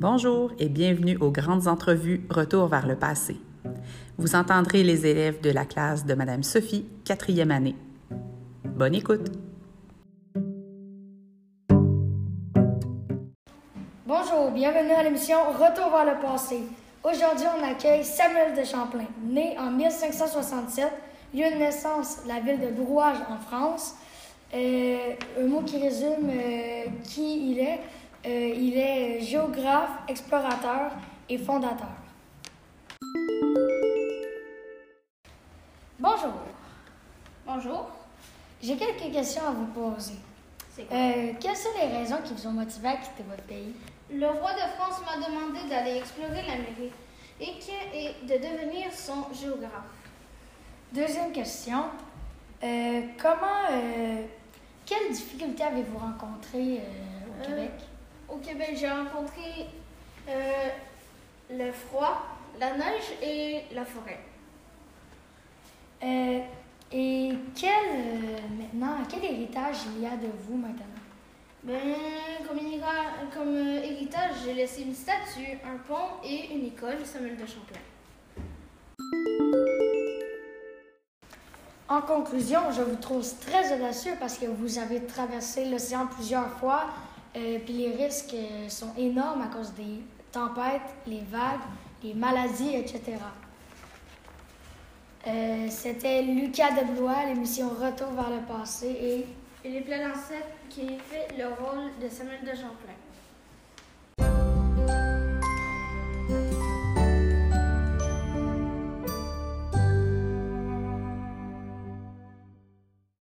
Bonjour et bienvenue aux grandes entrevues Retour vers le passé. Vous entendrez les élèves de la classe de Madame Sophie, quatrième année. Bonne écoute! Bonjour, bienvenue à l'émission Retour vers le passé. Aujourd'hui, on accueille Samuel de Champlain, né en 1567, lieu de naissance, la ville de Brouage en France. Euh, un mot qui résume euh, qui il est. Euh, il est géographe, explorateur et fondateur. Bonjour. Bonjour. J'ai quelques questions à vous poser. C'est quoi? Euh, quelles sont les raisons qui vous ont motivé à quitter votre pays? Le roi de France m'a demandé d'aller explorer l'Amérique et, de devenir son géographe. Deuxième question. Euh, comment, quelles difficultés avez-vous rencontrées euh, au Euh, Québec? Québec, j'ai rencontré euh, le froid, la neige et la forêt. Euh, et quel, euh, maintenant, quel héritage il y a de vous maintenant? Ben, comme, héri- comme héritage, j'ai laissé une statue, un pont et une école, Samuel de Champlain. En conclusion, je vous trouve très audacieux parce que vous avez traversé l'océan plusieurs fois, euh, puis les risques euh, sont énormes à cause des tempêtes, les vagues, les maladies, etc. Euh, C'était Lucas Deblois, l'émission Retour vers le passé et Et les plans qui fait le rôle de Samuel de Champlain.